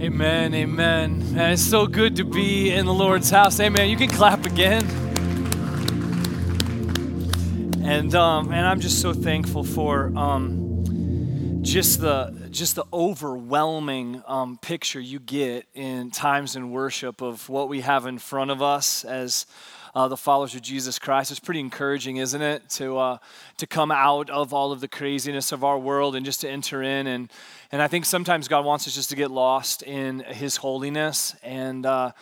Amen, amen. Man, it's so good to be in the Lord's house. Amen. You can clap again. And um, and I'm just so thankful for um, just the just the overwhelming um, picture you get in times in worship of what we have in front of us as uh, the followers of Jesus Christ. It's pretty encouraging, isn't it, to uh, to come out of all of the craziness of our world and just to enter in. And and I think sometimes God wants us just to get lost in His holiness. And uh,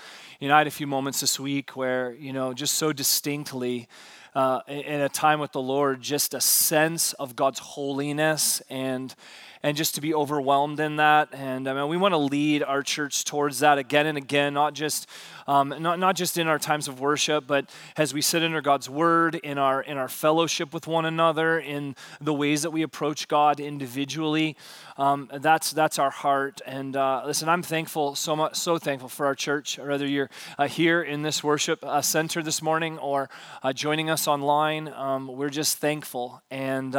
you know, I had a few moments this week where you know, just so distinctly uh, in a time with the Lord, just a sense of God's holiness and and just to be overwhelmed in that. And I mean, we want to lead our church towards that again and again, not just um, not, not just in our times of worship, but as we sit under God's word, in our in our fellowship with one another, in the ways that we approach God individually. Um, that's that's our heart. And uh, listen, I'm thankful so much, so thankful for our church. Whether you're uh, here in this worship uh, center this morning or uh, joining us online, um, we're just thankful and.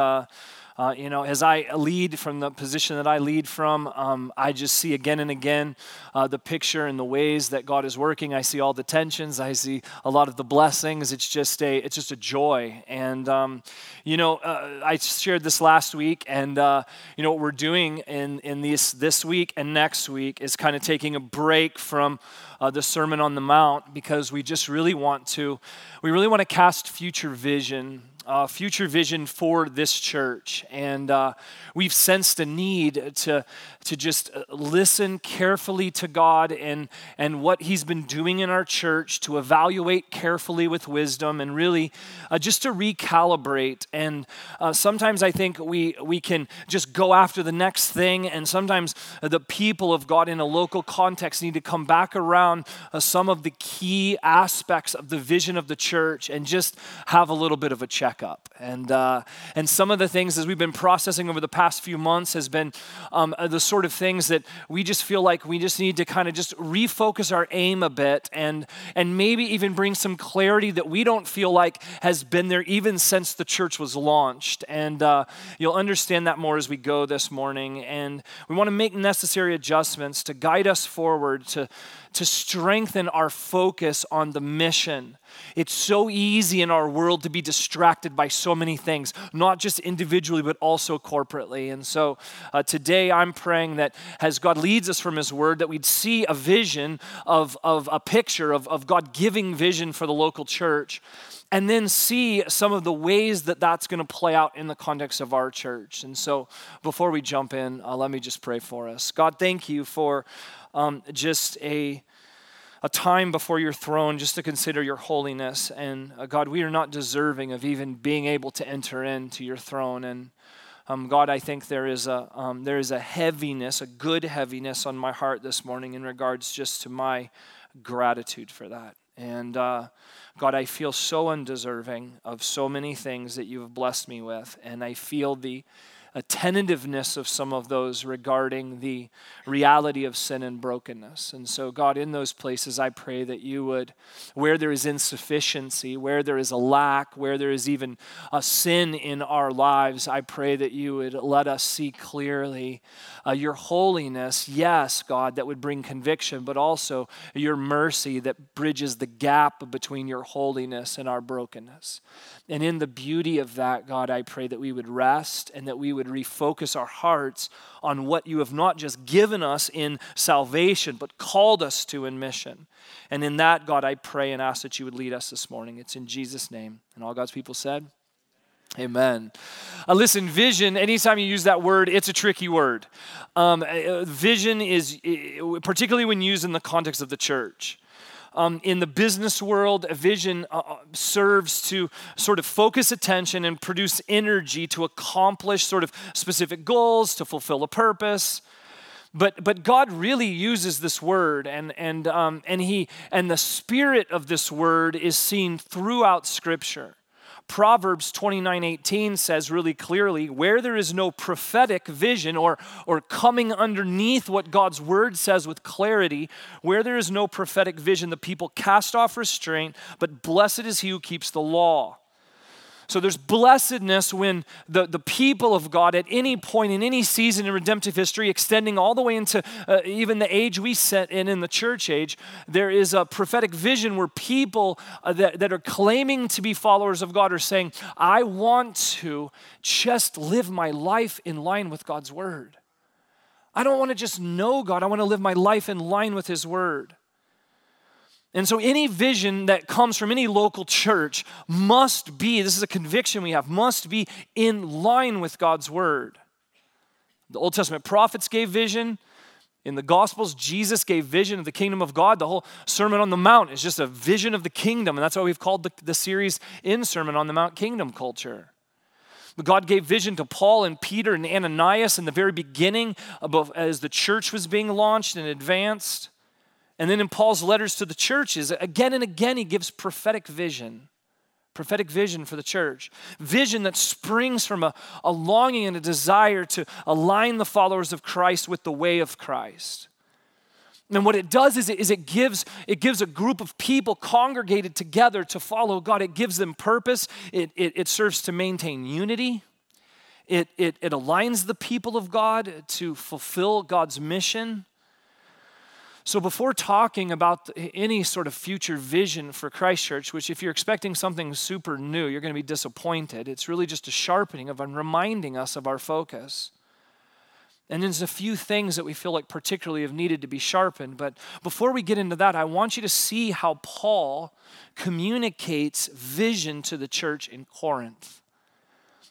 Uh, you know, as I lead from the position that I lead from, um, I just see again and again uh, the picture and the ways that God is working. I see all the tensions. I see a lot of the blessings. It's just a, it's just a joy. And um, you know, uh, I shared this last week, and uh, you know what we're doing in in this this week and next week is kind of taking a break from uh, the Sermon on the Mount because we just really want to, we really want to cast future vision uh, future vision for this church. And uh, we've sensed a need to, to just uh, listen carefully to God and, and what He's been doing in our church, to evaluate carefully with wisdom, and really uh, just to recalibrate. And uh, sometimes I think we, we can just go after the next thing, and sometimes the people of God in a local context need to come back around uh, some of the key aspects of the vision of the church and just have a little bit of a check up. And, uh, and some of the things as we've been processing over the past few months has been um, uh, the sort of things that we just feel like we just need to kind of just refocus our aim a bit and, and maybe even bring some clarity that we don't feel like has been there even since the church was launched. And uh, you'll understand that more as we go this morning. And we want to make necessary adjustments to guide us forward to to strengthen our focus on the mission. It's so easy in our world to be distracted by so many things, not just individually, but also corporately. And so uh, today I'm praying that as God leads us from His Word, that we'd see a vision of, of a picture of, of God giving vision for the local church and then see some of the ways that that's going to play out in the context of our church. And so, before we jump in, uh, let me just pray for us. God, thank you for um, just a a time before your throne just to consider your holiness. And uh, God, we are not deserving of even being able to enter into your throne. And um, God, I think there is a um, there is a heaviness, a good heaviness on my heart this morning in regards just to my gratitude for that. And uh, God, I feel so undeserving of so many things that you have blessed me with, and I feel the a tentativeness of some of those regarding the reality of sin and brokenness. And so, God, in those places, I pray that you would, where there is insufficiency, where there is a lack, where there is even a sin in our lives, I pray that you would let us see clearly uh, your holiness, yes, God, that would bring conviction, but also your mercy that bridges the gap between your holiness and our brokenness. And in the beauty of that, God, I pray that we would rest and that we would refocus our hearts on what you have not just given us in salvation, but called us to in mission. And in that, God, I pray and ask that you would lead us this morning. It's in Jesus' name. And all God's people said, Amen. Uh, listen, vision, anytime you use that word, it's a tricky word. Um, uh, vision is, particularly when used in the context of the church. Um, in the business world, a vision uh, uh, serves to sort of focus attention and produce energy to accomplish sort of specific goals, to fulfill a purpose. But, but God really uses this word, and, and, um, and, he, and the spirit of this word is seen throughout Scripture. Proverbs 29 18 says really clearly where there is no prophetic vision or, or coming underneath what God's word says with clarity, where there is no prophetic vision, the people cast off restraint, but blessed is he who keeps the law. So there's blessedness when the, the people of God at any point in any season in redemptive history, extending all the way into uh, even the age we set in, in the church age, there is a prophetic vision where people uh, that, that are claiming to be followers of God are saying, I want to just live my life in line with God's word. I don't want to just know God, I want to live my life in line with His word. And so, any vision that comes from any local church must be this is a conviction we have must be in line with God's word. The Old Testament prophets gave vision. In the Gospels, Jesus gave vision of the kingdom of God. The whole Sermon on the Mount is just a vision of the kingdom. And that's why we've called the, the series in Sermon on the Mount Kingdom Culture. But God gave vision to Paul and Peter and Ananias in the very beginning, as the church was being launched and advanced. And then in Paul's letters to the churches, again and again, he gives prophetic vision. Prophetic vision for the church. Vision that springs from a, a longing and a desire to align the followers of Christ with the way of Christ. And what it does is it, is it gives it gives a group of people congregated together to follow God. It gives them purpose. It, it, it serves to maintain unity. It, it, it aligns the people of God to fulfill God's mission. So, before talking about any sort of future vision for Christ Church, which if you're expecting something super new, you're going to be disappointed, it's really just a sharpening of and reminding us of our focus. And there's a few things that we feel like particularly have needed to be sharpened. But before we get into that, I want you to see how Paul communicates vision to the church in Corinth.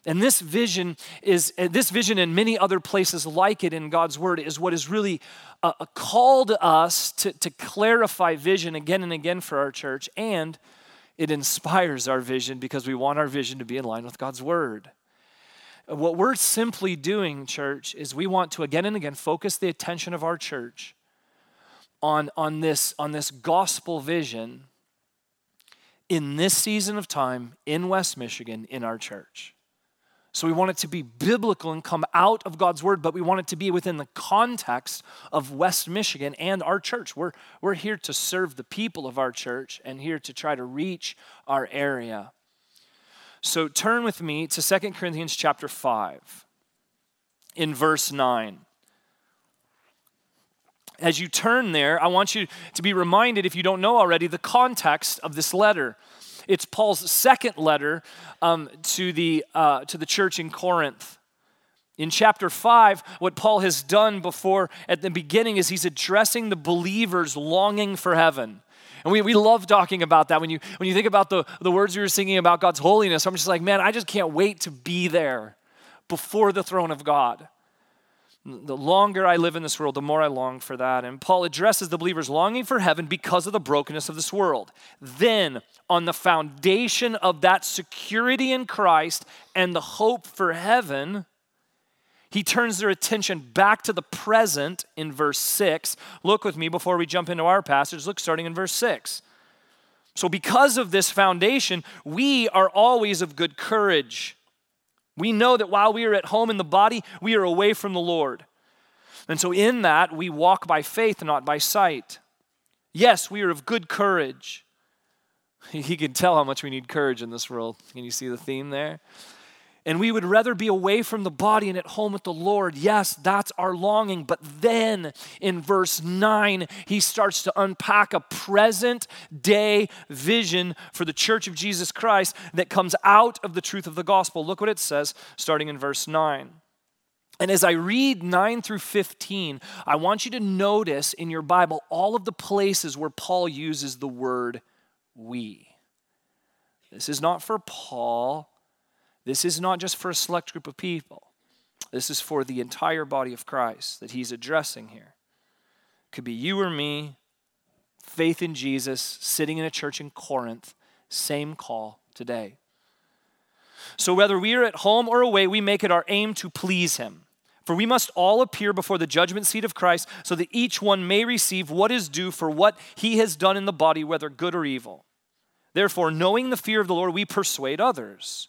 And this vision is this vision and many other places like it in God's word is what has really uh, uh, called us to, to clarify vision again and again for our church. And it inspires our vision because we want our vision to be in line with God's word. What we're simply doing, church, is we want to again and again focus the attention of our church on, on, this, on this gospel vision in this season of time in West Michigan in our church. So we want it to be biblical and come out of God's word, but we want it to be within the context of West Michigan and our church. We're, we're here to serve the people of our church and here to try to reach our area. So turn with me to 2 Corinthians chapter 5 in verse 9 as you turn there, I want you to be reminded, if you don't know already, the context of this letter. It's Paul's second letter um, to, the, uh, to the church in Corinth. In chapter 5, what Paul has done before at the beginning is he's addressing the believers longing for heaven. And we, we love talking about that. When you, when you think about the, the words we were singing about God's holiness, I'm just like, man, I just can't wait to be there before the throne of God. The longer I live in this world, the more I long for that. And Paul addresses the believers longing for heaven because of the brokenness of this world. Then, on the foundation of that security in Christ and the hope for heaven, he turns their attention back to the present in verse 6. Look with me before we jump into our passage. Look starting in verse 6. So, because of this foundation, we are always of good courage. We know that while we are at home in the body, we are away from the Lord. And so, in that, we walk by faith, not by sight. Yes, we are of good courage. He can tell how much we need courage in this world. Can you see the theme there? And we would rather be away from the body and at home with the Lord. Yes, that's our longing. But then in verse 9, he starts to unpack a present day vision for the church of Jesus Christ that comes out of the truth of the gospel. Look what it says starting in verse 9. And as I read 9 through 15, I want you to notice in your Bible all of the places where Paul uses the word we. This is not for Paul this is not just for a select group of people, this is for the entire body of Christ that he's addressing here. Could be you or me, faith in Jesus, sitting in a church in Corinth, same call today. So, whether we are at home or away, we make it our aim to please him. For we must all appear before the judgment seat of Christ, so that each one may receive what is due for what he has done in the body, whether good or evil. Therefore, knowing the fear of the Lord, we persuade others.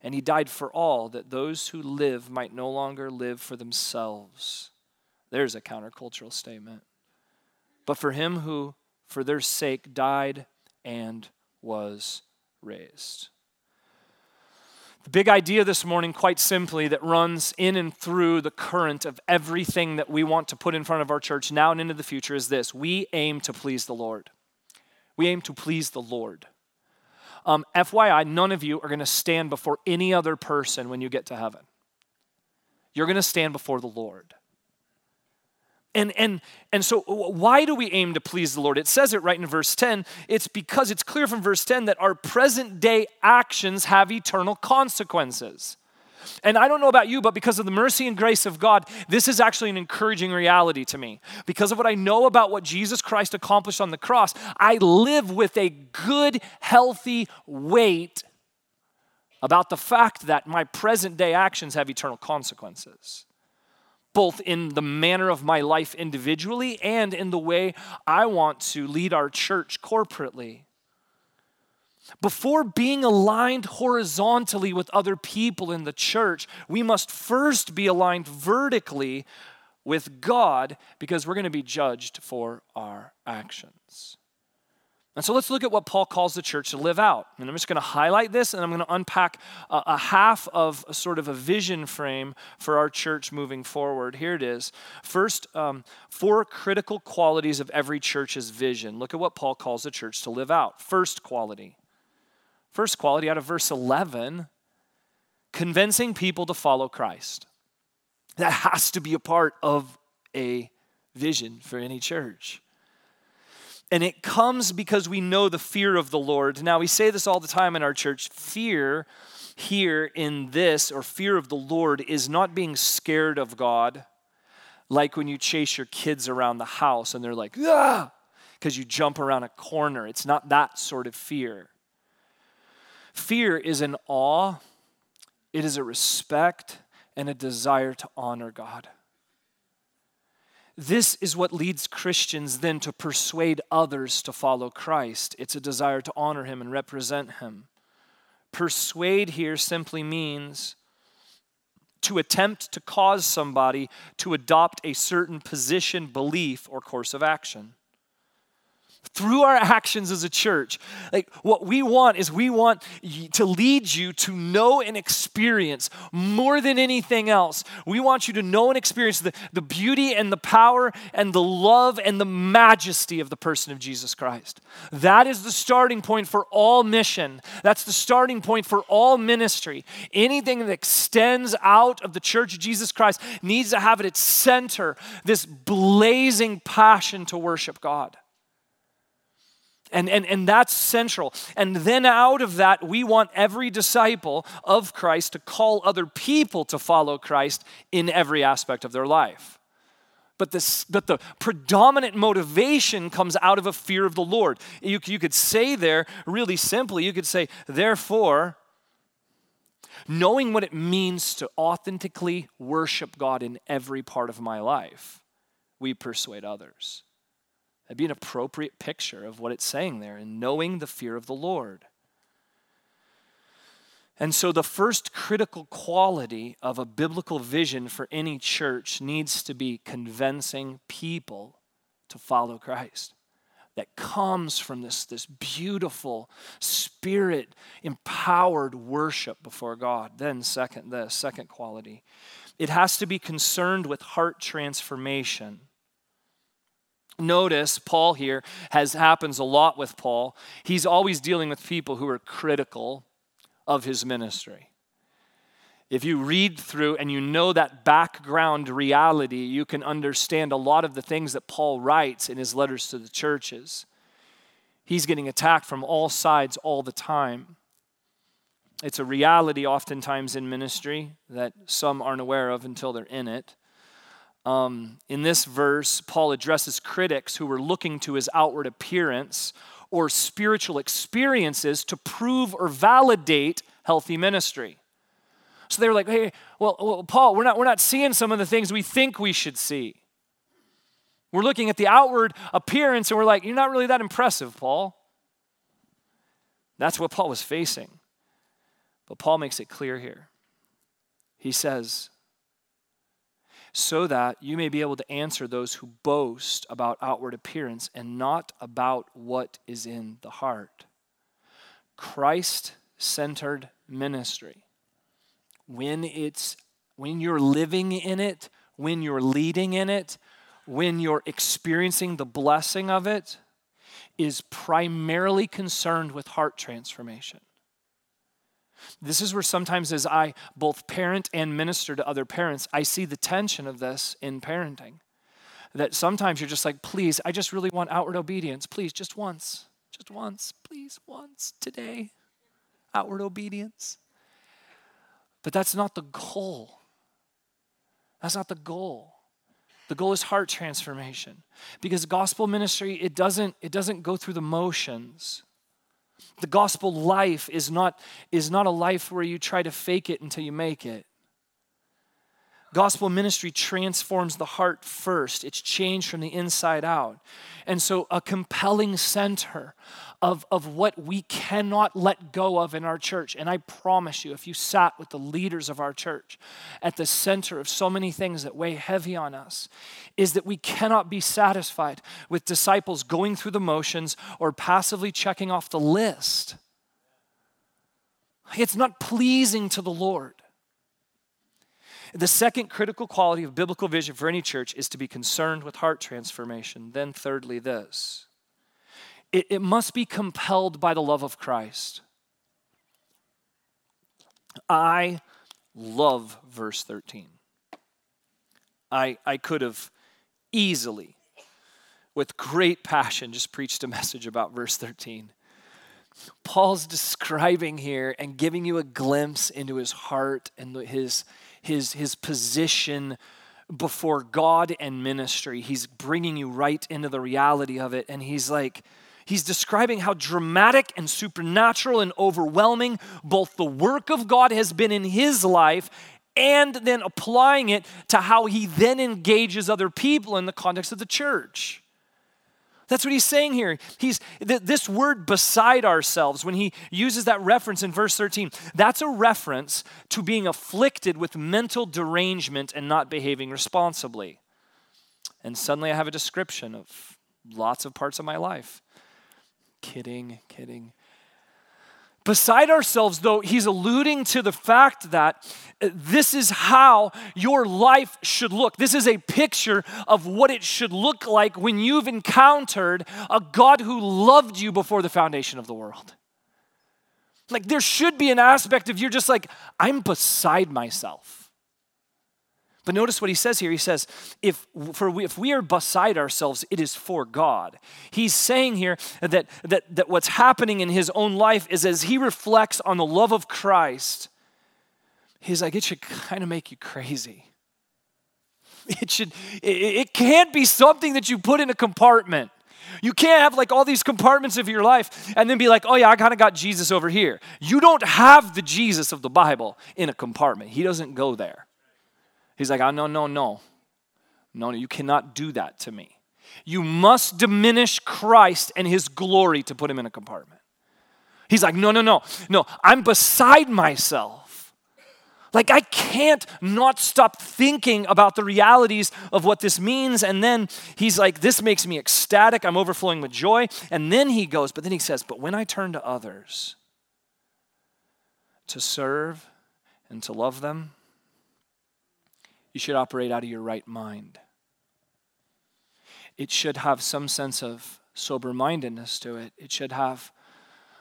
And he died for all, that those who live might no longer live for themselves. There's a countercultural statement. But for him who, for their sake, died and was raised. The big idea this morning, quite simply, that runs in and through the current of everything that we want to put in front of our church now and into the future is this we aim to please the Lord. We aim to please the Lord. Um, FYI, none of you are going to stand before any other person when you get to heaven. You're going to stand before the Lord. And, and, and so, why do we aim to please the Lord? It says it right in verse 10. It's because it's clear from verse 10 that our present day actions have eternal consequences. And I don't know about you, but because of the mercy and grace of God, this is actually an encouraging reality to me. Because of what I know about what Jesus Christ accomplished on the cross, I live with a good, healthy weight about the fact that my present day actions have eternal consequences both in the manner of my life individually and in the way I want to lead our church corporately. Before being aligned horizontally with other people in the church, we must first be aligned vertically with God because we're going to be judged for our actions. And so let's look at what Paul calls the church to live out. And I'm just going to highlight this and I'm going to unpack a, a, half of a sort of a vision frame for our church moving forward. Here it is. First, um, four critical qualities of every church's vision. Look at what Paul calls the church to live out. First quality. First quality out of verse 11 convincing people to follow Christ. That has to be a part of a vision for any church. And it comes because we know the fear of the Lord. Now, we say this all the time in our church fear here in this, or fear of the Lord, is not being scared of God, like when you chase your kids around the house and they're like, ah, because you jump around a corner. It's not that sort of fear. Fear is an awe, it is a respect and a desire to honor God. This is what leads Christians then to persuade others to follow Christ. It's a desire to honor him and represent him. Persuade here simply means to attempt to cause somebody to adopt a certain position, belief, or course of action through our actions as a church. Like what we want is we want to lead you to know and experience more than anything else. We want you to know and experience the, the beauty and the power and the love and the majesty of the person of Jesus Christ. That is the starting point for all mission. That's the starting point for all ministry. Anything that extends out of the church of Jesus Christ needs to have at its center this blazing passion to worship God. And, and, and that's central. And then out of that, we want every disciple of Christ to call other people to follow Christ in every aspect of their life. But, this, but the predominant motivation comes out of a fear of the Lord. You, you could say there, really simply, you could say, therefore, knowing what it means to authentically worship God in every part of my life, we persuade others. That'd be an appropriate picture of what it's saying there and knowing the fear of the Lord. And so, the first critical quality of a biblical vision for any church needs to be convincing people to follow Christ. That comes from this, this beautiful, spirit empowered worship before God. Then, second, the second quality, it has to be concerned with heart transformation. Notice Paul here has happens a lot with Paul. He's always dealing with people who are critical of his ministry. If you read through and you know that background reality, you can understand a lot of the things that Paul writes in his letters to the churches. He's getting attacked from all sides all the time. It's a reality oftentimes in ministry that some aren't aware of until they're in it. Um, in this verse, Paul addresses critics who were looking to his outward appearance or spiritual experiences to prove or validate healthy ministry. So they were like, hey, well, well, Paul, we're not, we're not seeing some of the things we think we should see. We're looking at the outward appearance and we're like, you're not really that impressive, Paul. That's what Paul was facing. But Paul makes it clear here. He says, so that you may be able to answer those who boast about outward appearance and not about what is in the heart. Christ centered ministry. When it's when you're living in it, when you're leading in it, when you're experiencing the blessing of it, is primarily concerned with heart transformation. This is where sometimes, as I both parent and minister to other parents, I see the tension of this in parenting. That sometimes you're just like, please, I just really want outward obedience. Please, just once, just once, please, once today. Outward obedience. But that's not the goal. That's not the goal. The goal is heart transformation. Because gospel ministry, it doesn't, it doesn't go through the motions. The gospel life is not, is not a life where you try to fake it until you make it. Gospel ministry transforms the heart first. It's changed from the inside out. And so, a compelling center of, of what we cannot let go of in our church. And I promise you, if you sat with the leaders of our church at the center of so many things that weigh heavy on us, is that we cannot be satisfied with disciples going through the motions or passively checking off the list. It's not pleasing to the Lord. The second critical quality of biblical vision for any church is to be concerned with heart transformation. Then, thirdly, this it, it must be compelled by the love of Christ. I love verse 13. I, I could have easily, with great passion, just preached a message about verse 13. Paul's describing here and giving you a glimpse into his heart and his, his, his position before God and ministry. He's bringing you right into the reality of it. And he's like, he's describing how dramatic and supernatural and overwhelming both the work of God has been in his life and then applying it to how he then engages other people in the context of the church. That's what he's saying here. He's th- this word beside ourselves when he uses that reference in verse 13. That's a reference to being afflicted with mental derangement and not behaving responsibly. And suddenly I have a description of lots of parts of my life. Kidding, kidding. Beside ourselves, though, he's alluding to the fact that this is how your life should look. This is a picture of what it should look like when you've encountered a God who loved you before the foundation of the world. Like, there should be an aspect of you're just like, I'm beside myself. But notice what he says here. He says, if, for we, if we are beside ourselves, it is for God. He's saying here that, that, that what's happening in his own life is as he reflects on the love of Christ, he's like, it should kind of make you crazy. It should, it, it can't be something that you put in a compartment. You can't have like all these compartments of your life and then be like, oh yeah, I kind of got Jesus over here. You don't have the Jesus of the Bible in a compartment. He doesn't go there. He's like, oh, no, no, no. No, no, you cannot do that to me. You must diminish Christ and his glory to put him in a compartment. He's like, no, no, no, no, I'm beside myself. Like, I can't not stop thinking about the realities of what this means. And then he's like, this makes me ecstatic. I'm overflowing with joy. And then he goes, but then he says, but when I turn to others to serve and to love them, you should operate out of your right mind. It should have some sense of sober mindedness to it, it should have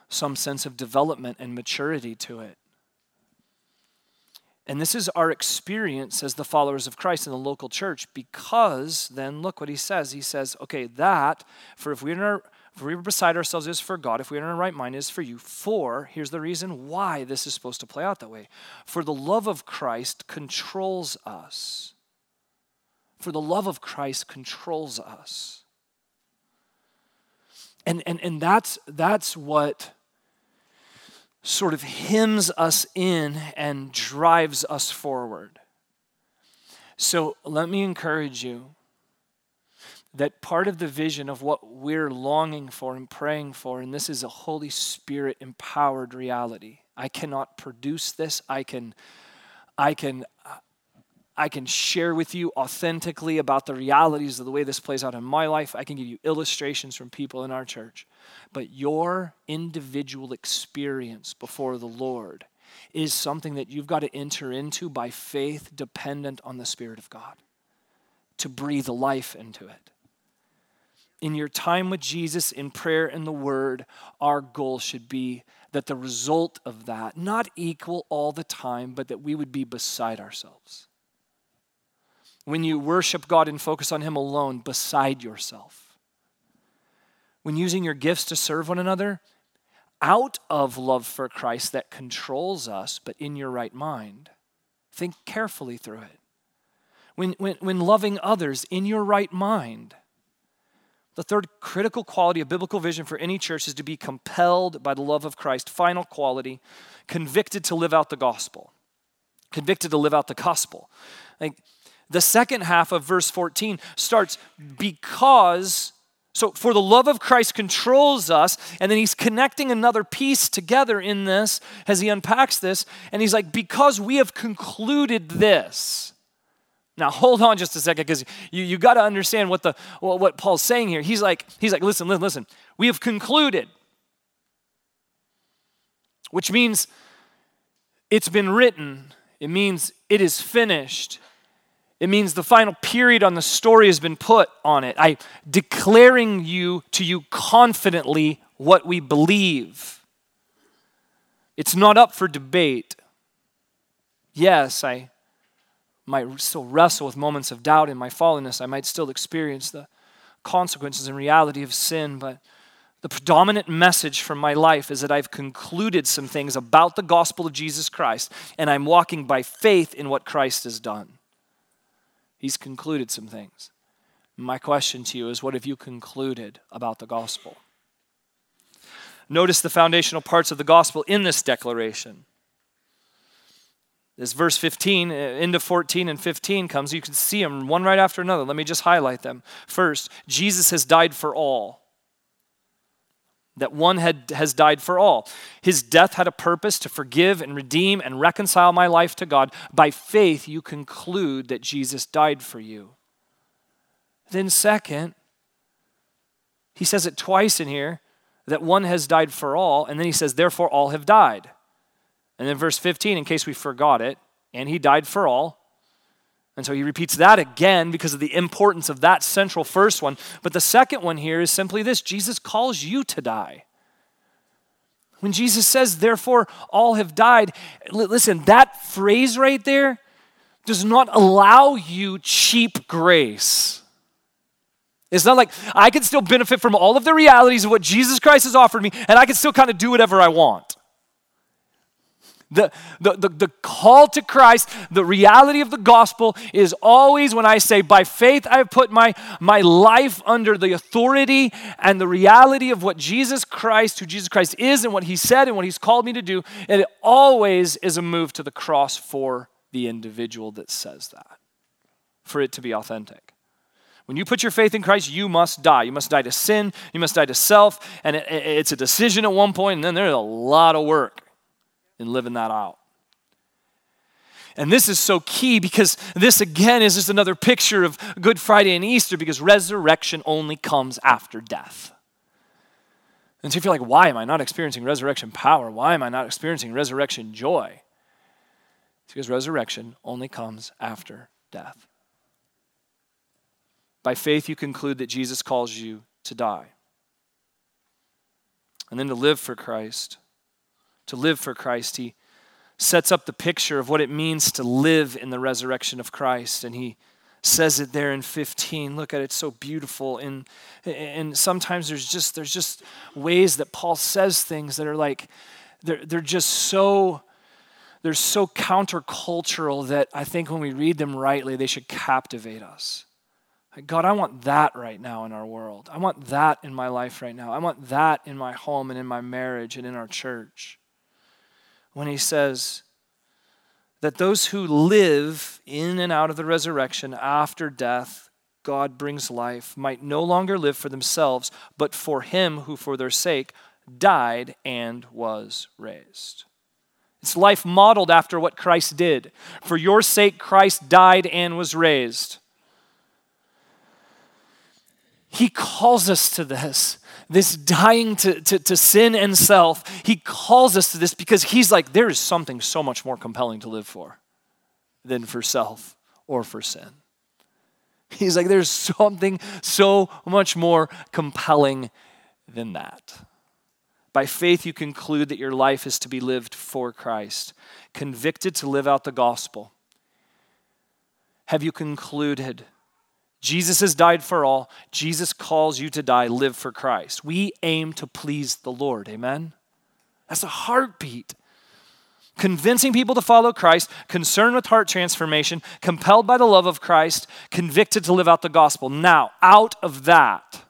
some sense of development and maturity to it. And this is our experience as the followers of Christ in the local church because then look what he says. He says, okay, that, for if we're if we are beside ourselves is for God, if we're in our right mind is for you. For, here's the reason why this is supposed to play out that way. For the love of Christ controls us. For the love of Christ controls us. And, and, and that's, that's what sort of hems us in and drives us forward. So let me encourage you that part of the vision of what we're longing for and praying for, and this is a Holy Spirit empowered reality. I cannot produce this. I can, I can, I can share with you authentically about the realities of the way this plays out in my life. I can give you illustrations from people in our church. But your individual experience before the Lord is something that you've got to enter into by faith, dependent on the Spirit of God, to breathe life into it. In your time with Jesus, in prayer and the Word, our goal should be that the result of that, not equal all the time, but that we would be beside ourselves. When you worship God and focus on Him alone, beside yourself. When using your gifts to serve one another, out of love for Christ that controls us, but in your right mind. Think carefully through it. When, when, when loving others in your right mind, the third critical quality of biblical vision for any church is to be compelled by the love of Christ. Final quality, convicted to live out the gospel. Convicted to live out the gospel. Like the second half of verse 14 starts because so, for the love of Christ controls us, and then he's connecting another piece together in this as he unpacks this, and he's like, because we have concluded this. Now, hold on just a second, because you, you got to understand what, the, what Paul's saying here. He's like, he's like, listen, listen, listen. We have concluded, which means it's been written, it means it is finished. It means the final period on the story has been put on it. I declaring you to you confidently what we believe. It's not up for debate. Yes, I might still wrestle with moments of doubt in my fallenness. I might still experience the consequences and reality of sin, but the predominant message from my life is that I've concluded some things about the gospel of Jesus Christ, and I'm walking by faith in what Christ has done. He's concluded some things. My question to you is what have you concluded about the gospel? Notice the foundational parts of the gospel in this declaration. This verse 15 uh, into 14 and 15 comes. You can see them one right after another. Let me just highlight them. First, Jesus has died for all that one had, has died for all. His death had a purpose to forgive and redeem and reconcile my life to God. By faith, you conclude that Jesus died for you. Then, second, he says it twice in here that one has died for all, and then he says, therefore, all have died. And then, verse 15, in case we forgot it, and he died for all. And so he repeats that again because of the importance of that central first one. But the second one here is simply this Jesus calls you to die. When Jesus says, therefore, all have died, listen, that phrase right there does not allow you cheap grace. It's not like I can still benefit from all of the realities of what Jesus Christ has offered me, and I can still kind of do whatever I want. The, the, the, the, call to Christ, the reality of the gospel is always when I say, by faith, I've put my, my life under the authority and the reality of what Jesus Christ, who Jesus Christ is, and what he said and what he's called me to do. And it always is a move to the cross for the individual that says that, for it to be authentic. When you put your faith in Christ, you must die. You must die to sin, you must die to self, and it, it's a decision at one point, and then there's a lot of work in living that out. And this is so key because this again is just another picture of Good Friday and Easter because resurrection only comes after death. And so if you're like, why am I not experiencing resurrection power? Why am I not experiencing resurrection joy? It's because resurrection only comes after death. By faith, you conclude that Jesus calls you to die and then to live for Christ to live for Christ. He sets up the picture of what it means to live in the resurrection of Christ. And he says it there in 15. Look at it, it's so beautiful. And, and sometimes there's just there's just ways that Paul says things that are like they're, they're just so they're so countercultural that I think when we read them rightly, they should captivate us. God, I want that right now in our world. I want that in my life right now. I want that in my home and in my marriage and in our church. When he says that those who live in and out of the resurrection after death, God brings life, might no longer live for themselves, but for him who for their sake died and was raised. It's life modeled after what Christ did. For your sake, Christ died and was raised. He calls us to this, this dying to, to, to, sin and self. He calls us to this because he's like, there is something so much more compelling to live for than for self or for sin. He's like, there's something so much more compelling than that. By faith, you conclude that your life is to be lived for Christ, convicted to live out the gospel. Have you concluded? Jesus has died for all. Jesus calls you to die, live for Christ. We aim to please the Lord. Amen? That's a heartbeat. Convincing people to follow Christ, concerned with heart transformation, compelled by the love of Christ, convicted to live out the gospel. Now, out of that,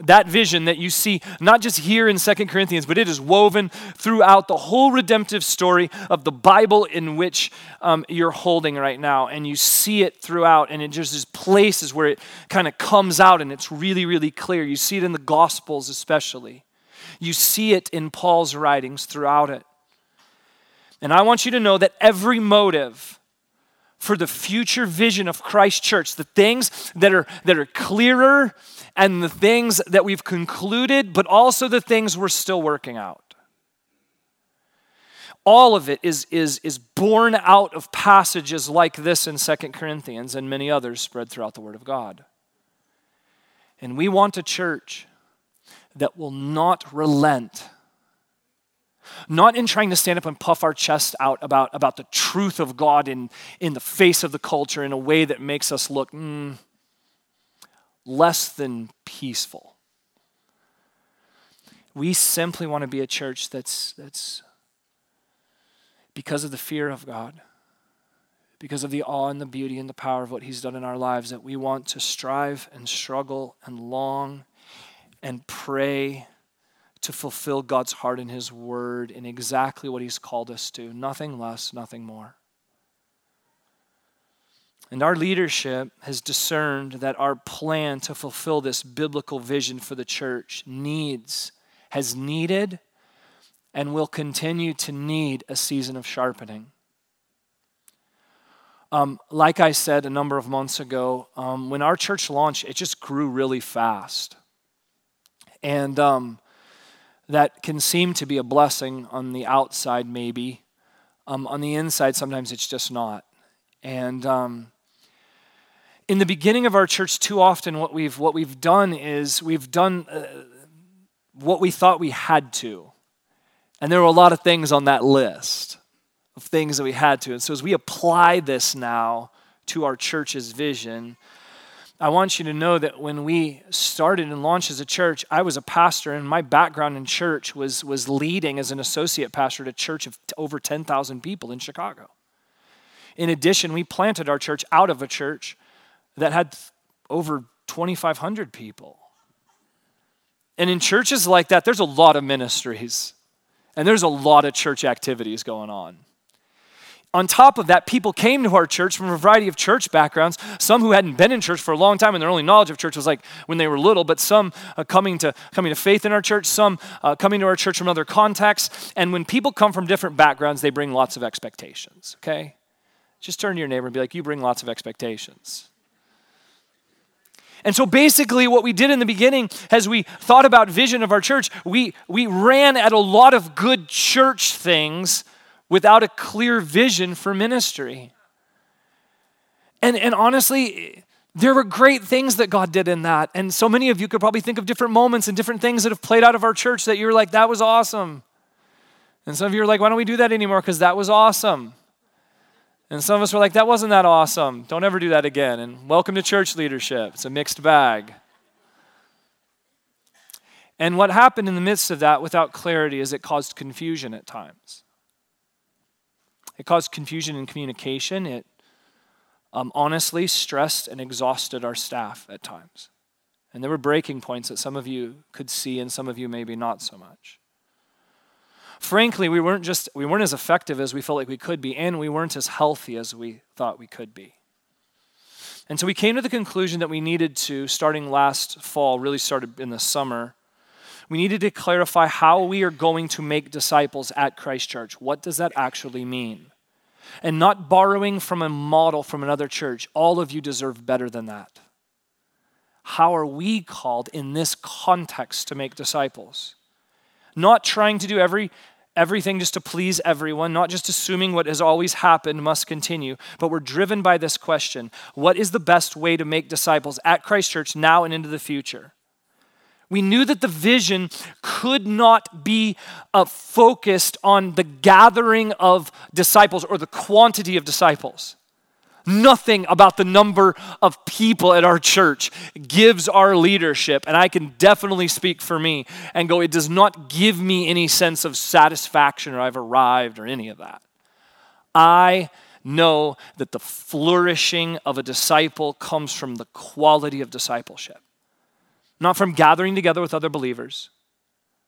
that vision that you see not just here in Second Corinthians, but it is woven throughout the whole redemptive story of the Bible in which um, you're holding right now. And you see it throughout, and it just is places where it kind of comes out and it's really, really clear. You see it in the Gospels, especially. You see it in Paul's writings throughout it. And I want you to know that every motive, for the future vision of Christ Church, the things that are, that are clearer and the things that we've concluded, but also the things we're still working out. All of it is, is, is born out of passages like this in Second Corinthians and many others spread throughout the Word of God. And we want a church that will not relent not in trying to stand up and puff our chest out about, about the truth of God in, in the face of the culture in a way that makes us look mm, less than peaceful. We simply want to be a church that's, that's because of the fear of God, because of the awe and the beauty and the power of what He's done in our lives, that we want to strive and struggle and long and pray to fulfill God's heart in His Word in exactly what He's called us to. Nothing less, nothing more. And our leadership has discerned that our plan to fulfill this biblical vision for the church needs, has needed, and will continue to need a season of sharpening. Um, like I said a number of months ago, um, when our church launched, it just grew really fast. And um, that can seem to be a blessing on the outside, maybe. Um, on the inside, sometimes it's just not. And um, in the beginning of our church, too often, what we've what we've done is we've done uh, what we thought we had to, and there were a lot of things on that list of things that we had to. And so, as we apply this now to our church's vision, I want you to know that when we started and launched as a church, I was a pastor, and my background in church was, was leading as an associate pastor at a church of over 10,000 people in Chicago. In addition, we planted our church out of a church that had over 2,500 people. And in churches like that, there's a lot of ministries, and there's a lot of church activities going on on top of that, people came to our church from a variety of church backgrounds. Some who hadn't been in church for a long time, and their only knowledge of church was like when they were little. But some uh, coming to coming to faith in our church, some uh, coming to our church from other contexts. And when people come from different backgrounds, they bring lots of expectations. Okay, just turn to your neighbor and be like, "You bring lots of expectations." And so basically, what we did in the beginning, as we thought about vision of our church, we, we ran at a lot of good church things without a clear vision for ministry. And, and honestly, there were great things that God did in that. And so many of you could probably think of different moments and different things that have played out of our church that you were like, that was awesome. And some of you are like, why don't we do that anymore? Because that was awesome. And some of us were like, that wasn't that awesome. Don't ever do that again. And welcome to church leadership. It's a mixed bag. And what happened in the midst of that without clarity is it caused confusion at times. It caused confusion in communication. It um, honestly stressed and exhausted our staff at times. And there were breaking points that some of you could see and some of you maybe not so much. Frankly, we weren't just we weren't as effective as we felt like we could be, and we weren't as healthy as we thought we could be. And so we came to the conclusion that we needed to, starting last fall, really started in the summer, we needed to clarify how we are going to make disciples at Christ Church. What does that actually mean? And not borrowing from a model from another church. All of you deserve better than that. How are we called in this context to make disciples? Not trying to do every everything just to please everyone, not just assuming what has always happened must continue, but we're driven by this question What is the best way to make disciples at Christ Church now and into the future? We knew that the vision could not be uh, focused on the gathering of disciples or the quantity of disciples. Nothing about the number of people at our church gives our leadership, and I can definitely speak for me and go, it does not give me any sense of satisfaction or I've arrived or any of that. I know that the flourishing of a disciple comes from the quality of discipleship, not from gathering together with other believers,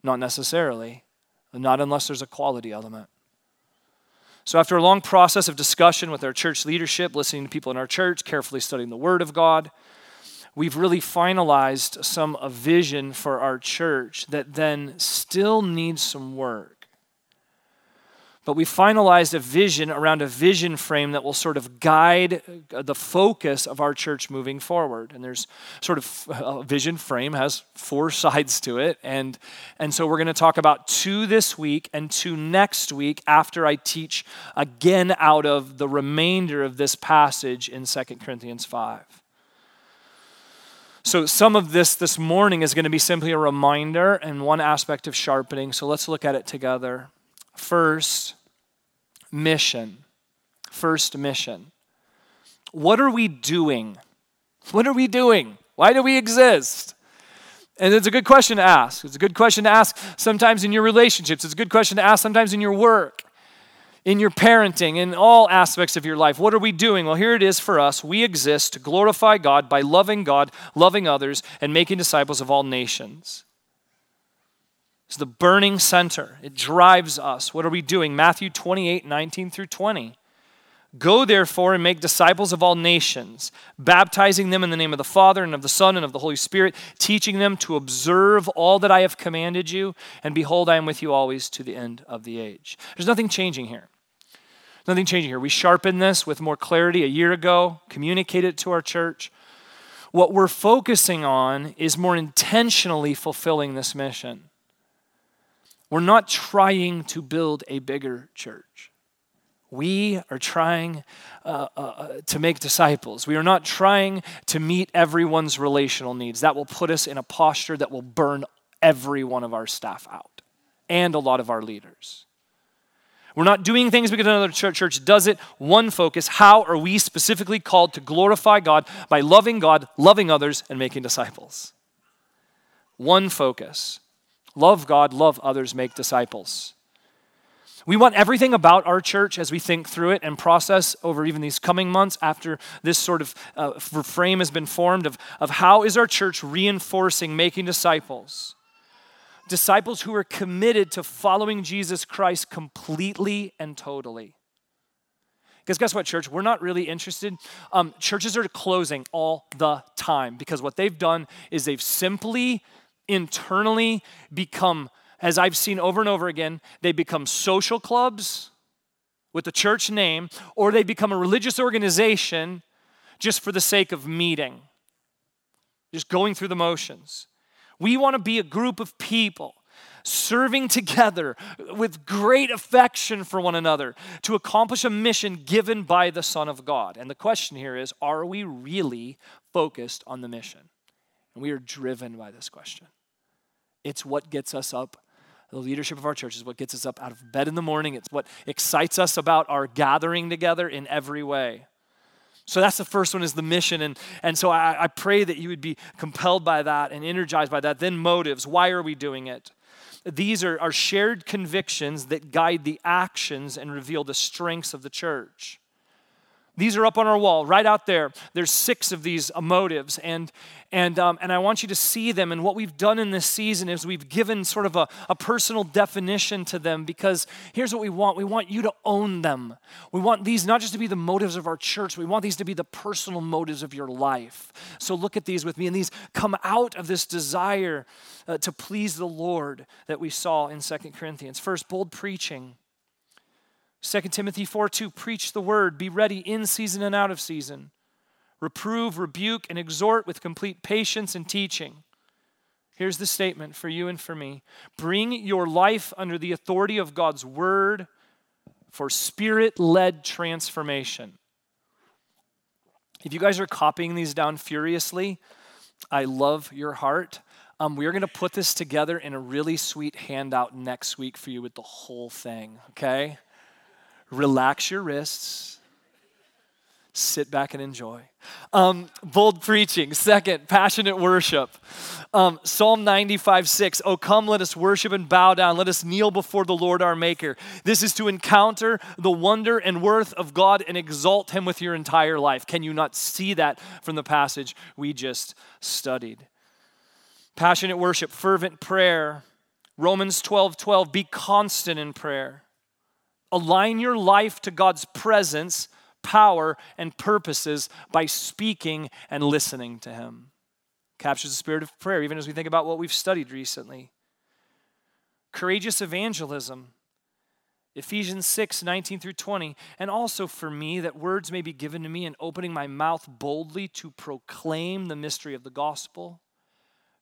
not necessarily, not unless there's a quality element. So, after a long process of discussion with our church leadership, listening to people in our church, carefully studying the Word of God, we've really finalized some a vision for our church that then still needs some work. But we finalized a vision around a vision frame that will sort of guide uh, the focus of our church moving forward. And there's sort of a vision frame has four sides to it. And, and so we're going to talk about two this week and two next week after I teach again out of the remainder of this passage in 2 Corinthians 5. So, some of this this morning is going to be simply a reminder and one aspect of sharpening. So, let's look at it together. First, mission. First mission. What are we doing? What are we doing? Why do we exist? And it's a good question to ask. It's a good question to ask sometimes in your relationships. It's a good question to ask sometimes in your work, in your parenting, in all aspects of your life. What are we doing? Well, here it is for us. We exist to glorify God by loving God, loving others, and making disciples of all nations. It's the burning center. It drives us. What are we doing? Matthew 28 19 through 20. Go therefore and make disciples of all nations, baptizing them in the name of the Father and of the Son and of the Holy Spirit, teaching them to observe all that I have commanded you. And behold, I am with you always to the end of the age. There's nothing changing here. Nothing changing here. We sharpened this with more clarity a year ago, communicated it to our church. What we're focusing on is more intentionally fulfilling this mission. We're not trying to build a bigger church. We are trying uh, uh, uh, to make disciples. We are not trying to meet everyone's relational needs. That will put us in a posture that will burn every one of our staff out and a lot of our leaders. We're not doing things because another church does it. One focus how are we specifically called to glorify God by loving God, loving others, and making disciples? One focus. Love God, love others, make disciples. We want everything about our church as we think through it and process over even these coming months after this sort of uh, frame has been formed of, of how is our church reinforcing making disciples. Disciples who are committed to following Jesus Christ completely and totally. Because guess what, church? We're not really interested. Um, churches are closing all the time because what they've done is they've simply internally become, as I've seen over and over again, they become social clubs with a church name, or they become a religious organization just for the sake of meeting, just going through the motions. We want to be a group of people serving together with great affection for one another to accomplish a mission given by the Son of God. And the question here is are we really focused on the mission? And we are driven by this question. It's what gets us up. The leadership of our church is what gets us up out of bed in the morning. It's what excites us about our gathering together in every way. So that's the first one is the mission. And, and so I, I pray that you would be compelled by that and energized by that. Then motives. Why are we doing it? These are, are shared convictions that guide the actions and reveal the strengths of the church. These are up on our wall, right out there. There's six of these motives, and and um, and I want you to see them. And what we've done in this season is we've given sort of a, a personal definition to them because here's what we want: we want you to own them. We want these not just to be the motives of our church. We want these to be the personal motives of your life. So look at these with me, and these come out of this desire uh, to please the Lord that we saw in Second Corinthians. First, bold preaching. 2 Timothy 4 2, preach the word, be ready in season and out of season. Reprove, rebuke, and exhort with complete patience and teaching. Here's the statement for you and for me Bring your life under the authority of God's word for spirit led transformation. If you guys are copying these down furiously, I love your heart. Um, we are going to put this together in a really sweet handout next week for you with the whole thing, okay? Relax your wrists, sit back and enjoy. Um, bold preaching. Second, passionate worship. Um, Psalm 95 6. Oh, come, let us worship and bow down. Let us kneel before the Lord our Maker. This is to encounter the wonder and worth of God and exalt Him with your entire life. Can you not see that from the passage we just studied? Passionate worship, fervent prayer. Romans 12 12. Be constant in prayer. Align your life to God's presence, power, and purposes by speaking and listening to Him. Captures the spirit of prayer, even as we think about what we've studied recently. Courageous evangelism. Ephesians 6, 19 through 20. And also for me, that words may be given to me in opening my mouth boldly to proclaim the mystery of the gospel,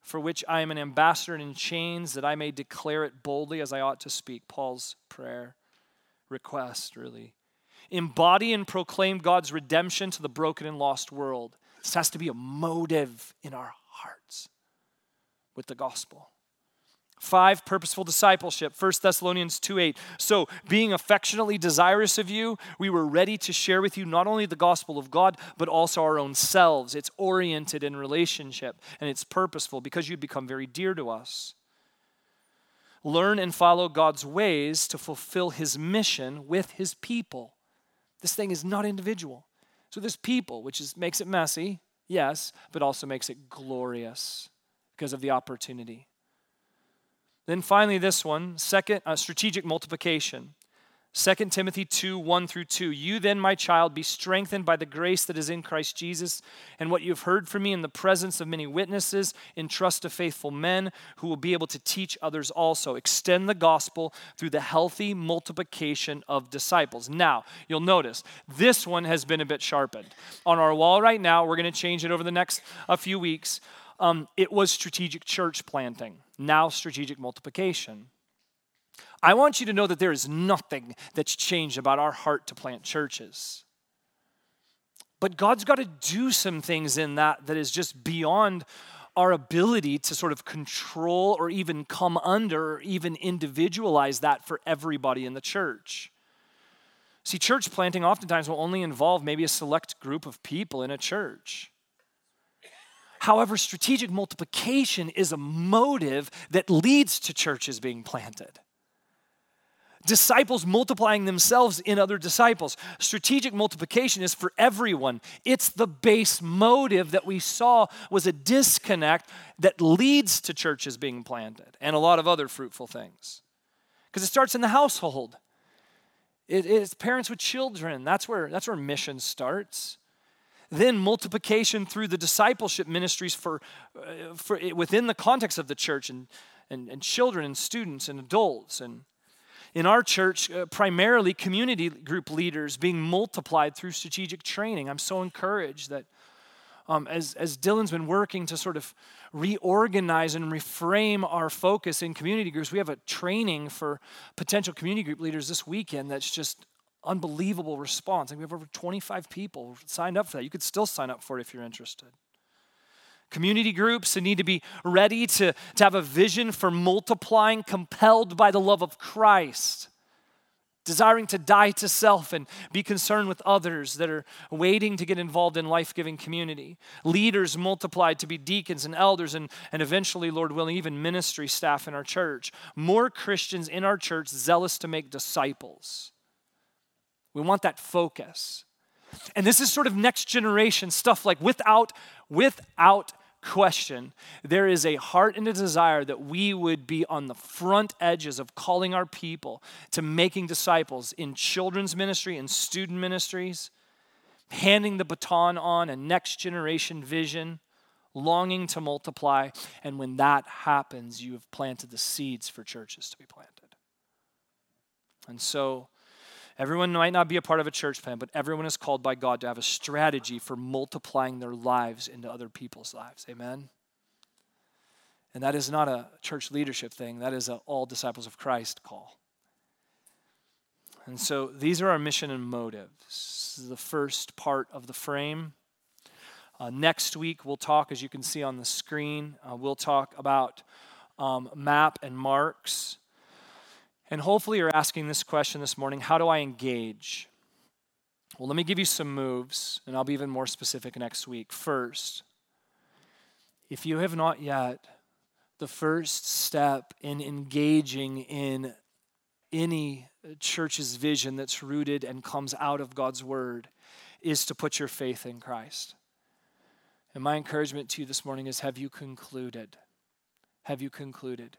for which I am an ambassador in chains, that I may declare it boldly as I ought to speak. Paul's prayer request, really. Embody and proclaim God's redemption to the broken and lost world. This has to be a motive in our hearts with the gospel. Five, purposeful discipleship. 1 Thessalonians 2 8. So, being affectionately desirous of you, we were ready to share with you not only the gospel of God, but also our own selves. It's oriented in relationship and it's purposeful because you've become very dear to us learn and follow God's ways to fulfill his mission with his people. This thing is not individual. So there's people, which is, makes it messy, yes, but also makes it glorious because of the opportunity. Then finally, this one, second, uh, strategic multiplication. 2 Timothy 2 1 through 2. You then, my child, be strengthened by the grace that is in Christ Jesus, and what you have heard from me in the presence of many witnesses, entrust to faithful men who will be able to teach others also. Extend the gospel through the healthy multiplication of disciples. Now, you'll notice this one has been a bit sharpened. On our wall right now, we're going to change it over the next a few weeks. Um, it was strategic church planting, now strategic multiplication. I want you to know that there is nothing that's changed about our heart to plant churches. But God's got to do some things in that that is just beyond our ability to sort of control or even come under or even individualize that for everybody in the church. See, church planting oftentimes will only involve maybe a select group of people in a church. However, strategic multiplication is a motive that leads to churches being planted disciples multiplying themselves in other disciples. Strategic multiplication is for everyone. It's the base motive that we saw was a disconnect that leads to churches being planted and a lot of other fruitful things. Because it starts in the household. It is parents with children. That's where, that's where mission starts. Then multiplication through the discipleship ministries for, uh, for within the context of the church and, and, and children and students and adults and in our church, uh, primarily community group leaders being multiplied through strategic training. I'm so encouraged that um, as, as Dylan's been working to sort of reorganize and reframe our focus in community groups, we have a training for potential community group leaders this weekend that's just unbelievable response. And we have over 25 people signed up for that. You could still sign up for it if you're interested community groups and need to be ready to, to have a vision for multiplying, compelled by the love of Christ, desiring to die to self and be concerned with others that are waiting to get involved in life giving community. Leaders multiplied to be deacons and elders, and, and eventually, Lord willing, even ministry staff in our church. More Christians in our church zealous to make disciples. We want that focus. And this is sort of next generation stuff like without, without question, there is a heart and a desire that we would be on the front edges of calling our people to making disciples in children's ministry and student ministries, handing the baton on a next generation vision, longing to multiply. And when that happens, you have planted the seeds for churches to be planted. And so, Everyone might not be a part of a church plan, but everyone is called by God to have a strategy for multiplying their lives into other people's lives. Amen? And that is not a church leadership thing, that is an all disciples of Christ call. And so these are our mission and motives. This is the first part of the frame. Uh, next week, we'll talk, as you can see on the screen, uh, we'll talk about um, map and marks. And hopefully, you're asking this question this morning how do I engage? Well, let me give you some moves, and I'll be even more specific next week. First, if you have not yet, the first step in engaging in any church's vision that's rooted and comes out of God's word is to put your faith in Christ. And my encouragement to you this morning is have you concluded? Have you concluded?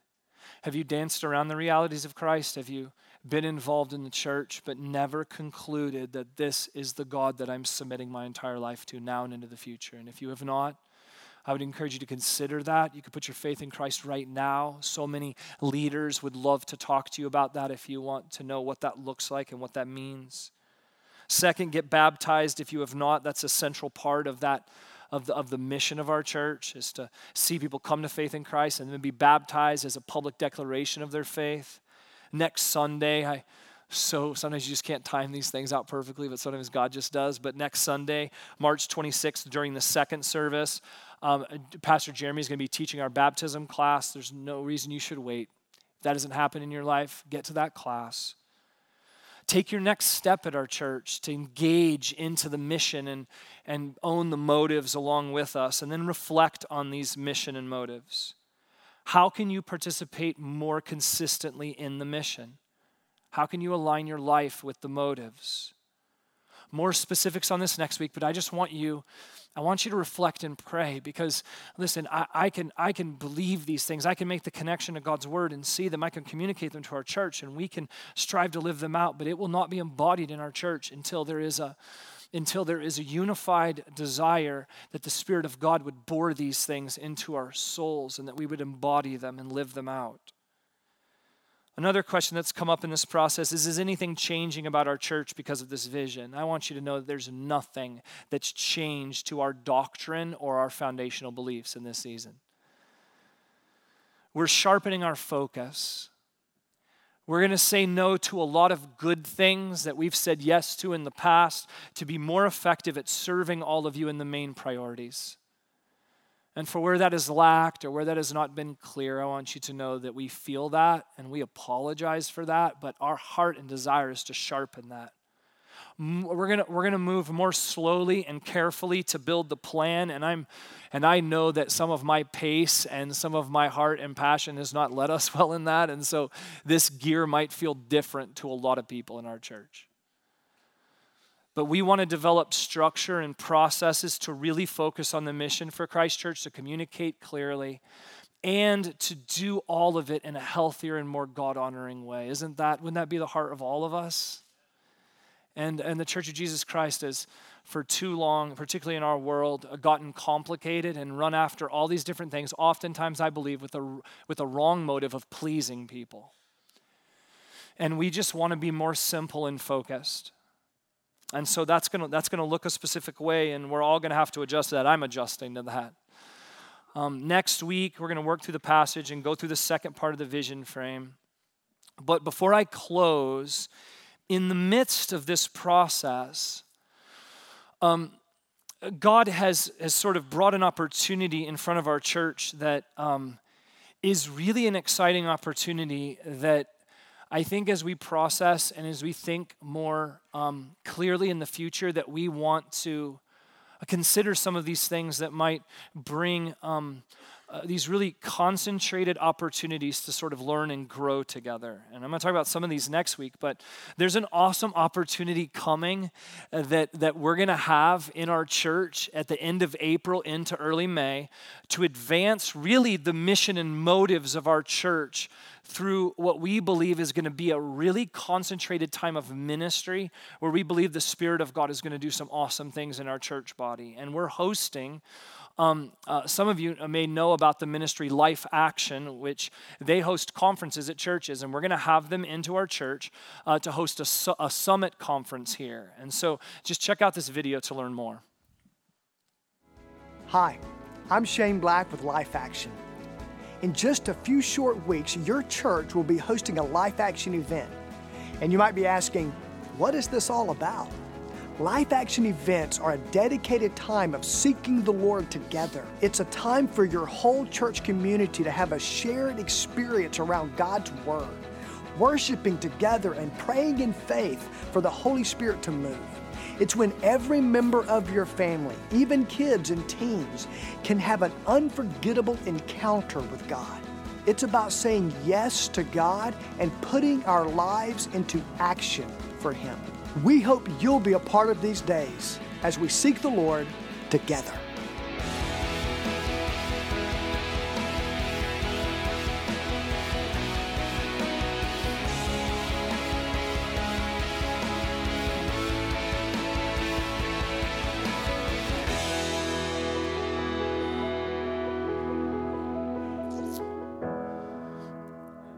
Have you danced around the realities of Christ? Have you been involved in the church but never concluded that this is the God that I'm submitting my entire life to now and into the future? And if you have not, I would encourage you to consider that. You could put your faith in Christ right now. So many leaders would love to talk to you about that if you want to know what that looks like and what that means. Second, get baptized if you have not. That's a central part of that of the, of the mission of our church is to see people come to faith in Christ and then be baptized as a public declaration of their faith. Next Sunday, I so sometimes you just can't time these things out perfectly, but sometimes God just does. But next Sunday, March 26th, during the second service, um, Pastor Jeremy is going to be teaching our baptism class. There's no reason you should wait. If that doesn't happen in your life, get to that class. Take your next step at our church to engage into the mission and, and own the motives along with us, and then reflect on these mission and motives. How can you participate more consistently in the mission? How can you align your life with the motives? More specifics on this next week, but I just want you I want you to reflect and pray because, listen, I, I, can, I can believe these things. I can make the connection to God's word and see them. I can communicate them to our church and we can strive to live them out, but it will not be embodied in our church until there is a, until there is a unified desire that the Spirit of God would bore these things into our souls and that we would embody them and live them out. Another question that's come up in this process is Is anything changing about our church because of this vision? I want you to know that there's nothing that's changed to our doctrine or our foundational beliefs in this season. We're sharpening our focus. We're going to say no to a lot of good things that we've said yes to in the past to be more effective at serving all of you in the main priorities. And for where that is lacked or where that has not been clear, I want you to know that we feel that and we apologize for that, but our heart and desire is to sharpen that. We're gonna we're gonna move more slowly and carefully to build the plan, and I'm and I know that some of my pace and some of my heart and passion has not led us well in that, and so this gear might feel different to a lot of people in our church. But we want to develop structure and processes to really focus on the mission for Christ Church, to communicate clearly, and to do all of it in a healthier and more God honoring way. Isn't that, wouldn't that be the heart of all of us? And, and the Church of Jesus Christ has, for too long, particularly in our world, uh, gotten complicated and run after all these different things, oftentimes, I believe, with a, with a wrong motive of pleasing people. And we just want to be more simple and focused. And so that's going to that's to look a specific way, and we're all going to have to adjust to that. I'm adjusting to that. Um, next week, we're going to work through the passage and go through the second part of the vision frame. But before I close, in the midst of this process, um, God has, has sort of brought an opportunity in front of our church that um, is really an exciting opportunity that I think as we process and as we think more um, clearly in the future, that we want to consider some of these things that might bring um, uh, these really concentrated opportunities to sort of learn and grow together. And I'm going to talk about some of these next week, but there's an awesome opportunity coming uh, that, that we're going to have in our church at the end of April into early May to advance really the mission and motives of our church through what we believe is going to be a really concentrated time of ministry where we believe the Spirit of God is going to do some awesome things in our church body. And we're hosting um, uh, some of you may know about the ministry Life Action, which they host conferences at churches, and we're going to have them into our church uh, to host a, su- a summit conference here. And so just check out this video to learn more. Hi, I'm Shane Black with Life Action. In just a few short weeks, your church will be hosting a Life Action event. And you might be asking, what is this all about? Life Action events are a dedicated time of seeking the Lord together. It's a time for your whole church community to have a shared experience around God's Word, worshiping together and praying in faith for the Holy Spirit to move. It's when every member of your family, even kids and teens, can have an unforgettable encounter with God. It's about saying yes to God and putting our lives into action for Him. We hope you'll be a part of these days as we seek the Lord together.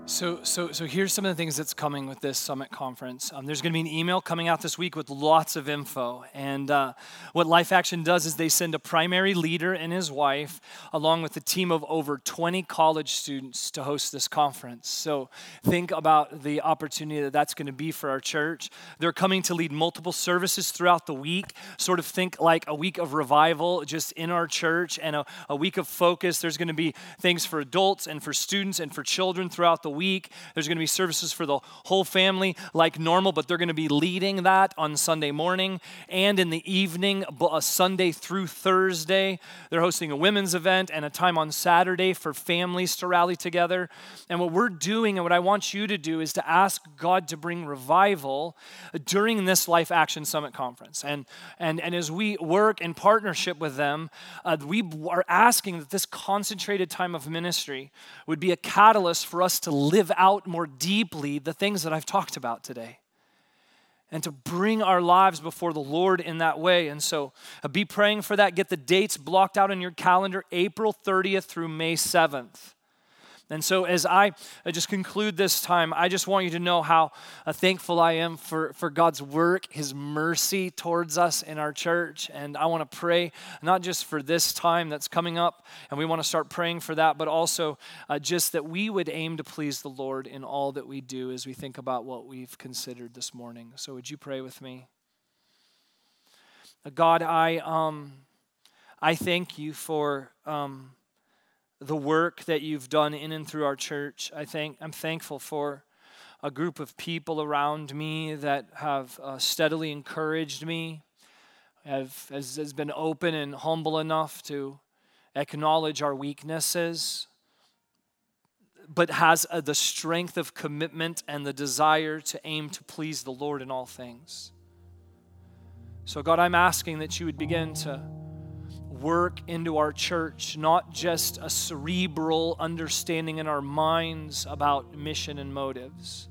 So, so, so here's some of the things that's coming with this summit conference. Um, there's going to be an email coming out this week with lots of info. And uh, what Life Action does is they send a primary leader and his wife, along with a team of over 20 college students, to host this conference. So think about the opportunity that that's going to be for our church. They're coming to lead multiple services throughout the week. Sort of think like a week of revival just in our church and a, a week of focus. There's going to be things for adults and for students and for children throughout the week week. There's going to be services for the whole family like normal, but they're going to be leading that on Sunday morning and in the evening, Sunday through Thursday. They're hosting a women's event and a time on Saturday for families to rally together. And what we're doing and what I want you to do is to ask God to bring revival during this Life Action Summit conference. And, and, and as we work in partnership with them, uh, we are asking that this concentrated time of ministry would be a catalyst for us to live out more deeply the things that I've talked about today and to bring our lives before the Lord in that way. And so uh, be praying for that. Get the dates blocked out in your calendar April 30th through May 7th. And so, as I just conclude this time, I just want you to know how uh, thankful I am for, for God's work, His mercy towards us in our church. And I want to pray not just for this time that's coming up, and we want to start praying for that, but also uh, just that we would aim to please the Lord in all that we do as we think about what we've considered this morning. So, would you pray with me? Uh, God, I, um, I thank you for. Um, the work that you've done in and through our church. I think I'm thankful for a group of people around me that have uh, steadily encouraged me, have has, has been open and humble enough to acknowledge our weaknesses, but has uh, the strength of commitment and the desire to aim to please the Lord in all things. So, God, I'm asking that you would begin to work into our church, not just a cerebral understanding in our minds about mission and motives.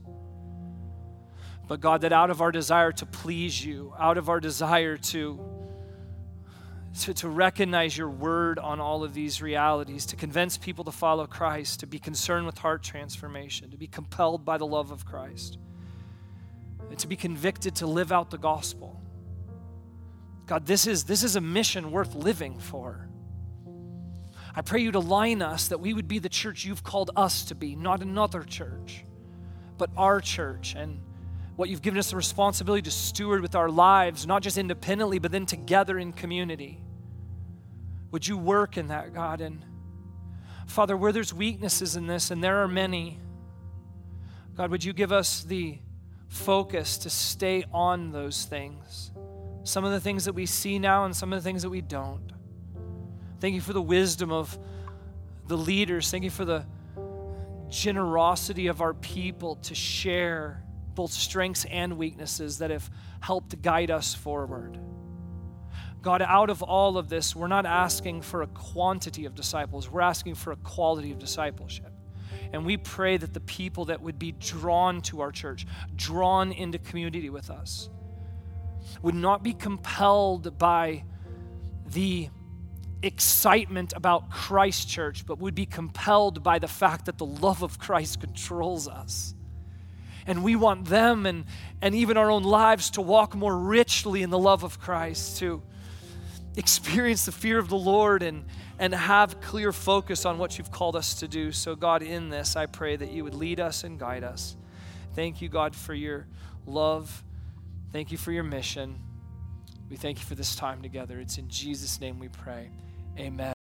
But God, that out of our desire to please you, out of our desire to, to, to recognize your word on all of these realities, to convince people to follow Christ, to be concerned with heart transformation, to be compelled by the love of Christ, and to be convicted to live out the gospel God, this is, this is a mission worth living for. I pray you to line us that we would be the church you've called us to be, not another church, but our church. And what you've given us the responsibility to steward with our lives, not just independently, but then together in community. Would you work in that, God? And Father, where there's weaknesses in this, and there are many, God, would you give us the focus to stay on those things? Some of the things that we see now and some of the things that we don't. Thank you for the wisdom of the leaders. Thank you for the generosity of our people to share both strengths and weaknesses that have helped guide us forward. God, out of all of this, we're not asking for a quantity of disciples, we're asking for a quality of discipleship. And we pray that the people that would be drawn to our church, drawn into community with us, would not be compelled by the excitement about Christ Church, but would be compelled by the fact that the love of Christ controls us. And we want them and, and even our own lives to walk more richly in the love of Christ, to experience the fear of the Lord and, and have clear focus on what you've called us to do. So, God, in this, I pray that you would lead us and guide us. Thank you, God, for your love. Thank you for your mission. We thank you for this time together. It's in Jesus' name we pray. Amen.